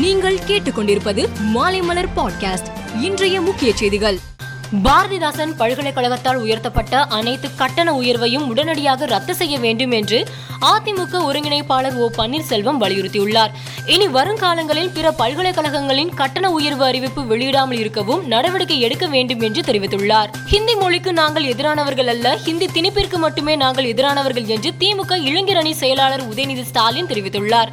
நீங்கள் கேட்டுக்கொண்டிருப்பது மாலைமலர் பாட்காஸ்ட். இன்றைய முக்கிய செய்திகள். பாரதிதாசன் பல்கலைக்கழகத்தால் உயர்த்தப்பட்ட அனைத்து கட்டண உயர்வையும் உடனடியாக ரத்து செய்ய வேண்டும் என்று அதிமுக ஒருங்கிணைப்பாளர் ஓ பன்னீர்செல்வம் வலியுறுத்தியுள்ளார். இனி வருங்காலங்களில் பிற பல்கலைக்கழகங்களின் கட்டண உயர்வு அறிவிப்பு வெளியிடாமல் இருக்கவும் நடவடிக்கை எடுக்க வேண்டும் என்று தெரிவித்துள்ளார். ஹிந்தி மொழிக்கு நாங்கள் எதிரானவர்கள் அல்ல ஹிந்தி திணிப்பிற்கு மட்டுமே நாங்கள் எதிரானவர்கள் என்று திமுக இளைஞர் அணி செயலாளர் உதயநிதி ஸ்டாலின் தெரிவித்துள்ளார்.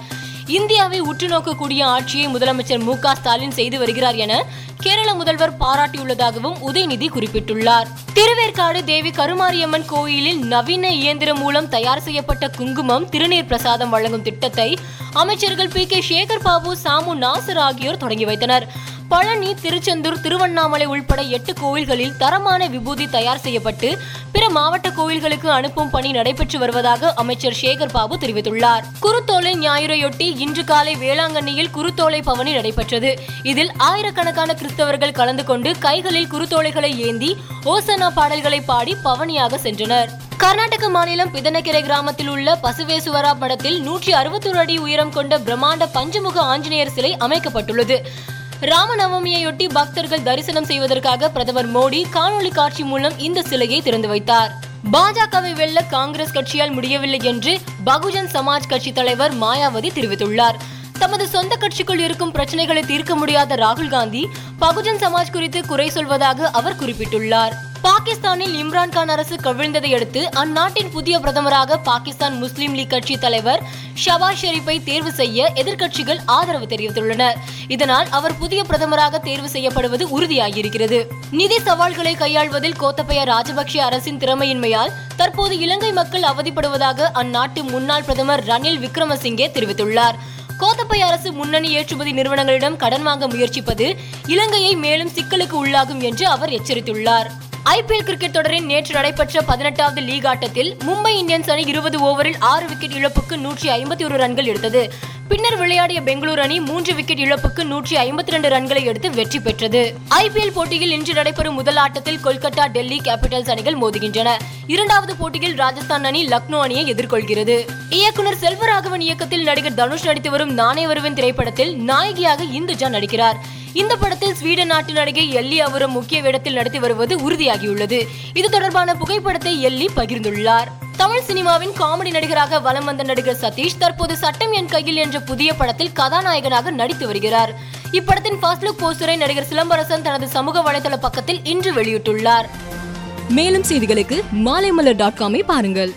இந்தியாவை உற்று நோக்கக்கூடிய ஆட்சியை முதலமைச்சர் மு க ஸ்டாலின் செய்து வருகிறார் என கேரள முதல்வர் பாராட்டியுள்ளதாகவும் உதயநிதி குறிப்பிட்டுள்ளார். திருவேற்காடு தேவி கருமாரியம்மன் கோயிலில் நவீன இயந்திரம் மூலம் தயார் செய்யப்பட்ட குங்குமம் திருநீர் பிரசாதம் வழங்கும் திட்டத்தை அமைச்சர்கள் பி. கே. சேகர் பாபு சாமு நாசர் ஆகியோர் தொடங்கி வைத்தனர். பழனி திருச்செந்தூர் திருவண்ணாமலை உள்பட எட்டு கோவில்களில் தரமான விபூதி தயார் செய்யப்பட்டு பிற மாவட்ட கோவில்களுக்கு அனுப்பும் பணி நடைபெற்று வருவதாக அமைச்சர் சேகர் பாபு தெரிவித்துள்ளார். குருத்தோலை ஞாயிறையொட்டி இன்று காலை வேளாங்கண்ணியில் குருத்தோலை பவனி நடைபெற்றது. இதில் ஆயிரக்கணக்கான கிறிஸ்தவர்கள் கலந்து கொண்டு கைகளில் குருத்தோலைகளை ஏந்தி ஓசனா பாடல்களை பாடி பவனியாக சென்றனர். கர்நாடக மாநிலம் பிதனக்கரை கிராமத்தில் உள்ள பசுவேசுவரா படத்தில் நூற்றி அறுபத்தொரு அடி உயரம் கொண்ட பிரம்மாண்ட பஞ்சமுக ஆஞ்சநேயர் சிலை அமைக்கப்பட்டுள்ளது. ராமநவமியையொட்டி பக்தர்கள் தரிசனம் செய்வதற்காக பிரதமர் மோடி காணொலி காட்சி மூலம் இந்த சிலையை திறந்து வைத்தார். பாஜகவை வெல்ல காங்கிரஸ் கட்சியால் முடியவில்லை என்று பகுஜன் சமாஜ் கட்சி தலைவர் மாயாவதி தெரிவித்துள்ளார். தமது சொந்த கட்சிக்குள் இருக்கும் பிரச்சனைகளை தீர்க்க முடியாத ராகுல் காந்தி பகுஜன் சமாஜ் குறித்து குறை சொல்வதாக அவர் குறிப்பிட்டுள்ளார். பாகிஸ்தானில் இம்ரான்கான் அரசு கவிழ்ந்ததை அடுத்து அந்நாட்டின் புதிய பிரதமராக பாகிஸ்தான் முஸ்லீம் லீக் கட்சி தலைவர் ஷபாஸ் ஷெரீப்பை தேர்வு செய்ய எதிர்க்கட்சிகள் ஆதரவு தெரிவித்துள்ளனர் இதனால் அவர் புதிய பிரதமராக தேர்வு செய்யப்படுவது உறுதியாகியிருக்கிறது. நிதி சவால்களை கையாள்வதில் கோத்தபய ராஜபக்ஷ அரசின் திறமையின்மையால் தற்போது இலங்கை மக்கள் அவதிப்படுவதாக அந்நாட்டு முன்னாள் பிரதமர் ரணில் விக்ரமசிங்கே தெரிவித்துள்ளார். கோத்தபய அரசு முன்னணி ஏற்றுமதி நிறுவனங்களிடம் கடன் வாங்க முயற்சிப்பது இலங்கையை மேலும் சிக்கலுக்கு உள்ளாகும் என்று அவர் எச்சரித்துள்ளார். ஐபிஎல் கிரிக்கெட் தொடரின் நேற்று நடைபெற்ற பதினெட்டாவது லீக் ஆட்டத்தில் மும்பை இந்தியன்ஸ் அணி இருபது ஓவரில் ஆறு விக்கெட் இழப்புக்கு நூற்றி ஐம்பத்தி ஒரு ரன்கள் எடுத்தது. பின்னர் விளையாடிய பெங்களூரு அணி மூன்று விக்கெட் இழப்புக்கு நூற்றி ஐம்பத்தி ரெண்டு ரன்களை எடுத்து வெற்றி பெற்றது. ஐபிஎல் போட்டியில் இன்று நடைபெறும் முதல் ஆட்டத்தில் கொல்கத்தா டெல்லி கேபிட்டல்ஸ் அணிகள் மோதுகின்றன. இரண்டாவது போட்டியில் ராஜஸ்தான் அணி லக்னோ அணியை எதிர்கொள்கிறது. இயக்குனர் செல்வராகவன் இயக்கத்தில் நடிகர் தனுஷ் நடித்து வரும் நானே வருவன் திரைப்படத்தில் நாயகியாக இந்துஜா நடிக்கிறார். இந்த படத்தில் ஸ்வீடன் நாட்டு நடிகை எல்லி அவரும் முக்கிய வேடத்தில் நடித்து வருவது உறுதியாகியுள்ளது. இது தொடர்பான புகைப்படத்தை எல்லி பகிர்ந்துள்ளார். தமிழ் சினிமாவின் காமெடி நடிகராக வலம் வந்த நடிகர் சதீஷ் தற்போது சட்டம் என் கையில் என்ற புதிய படத்தில் கதாநாயகனாக நடித்து வருகிறார். இப்படத்தின் ஃபர்ஸ்ட் லுக் போஸ்டரை நடிகர் சிலம்பரசன் தனது சமூக வலைதள பக்கத்தில் இன்று வெளியிட்டுள்ளார். மேலும் செய்திகளுக்கு மாலைமலர் டாட் காமை பாருங்கள்.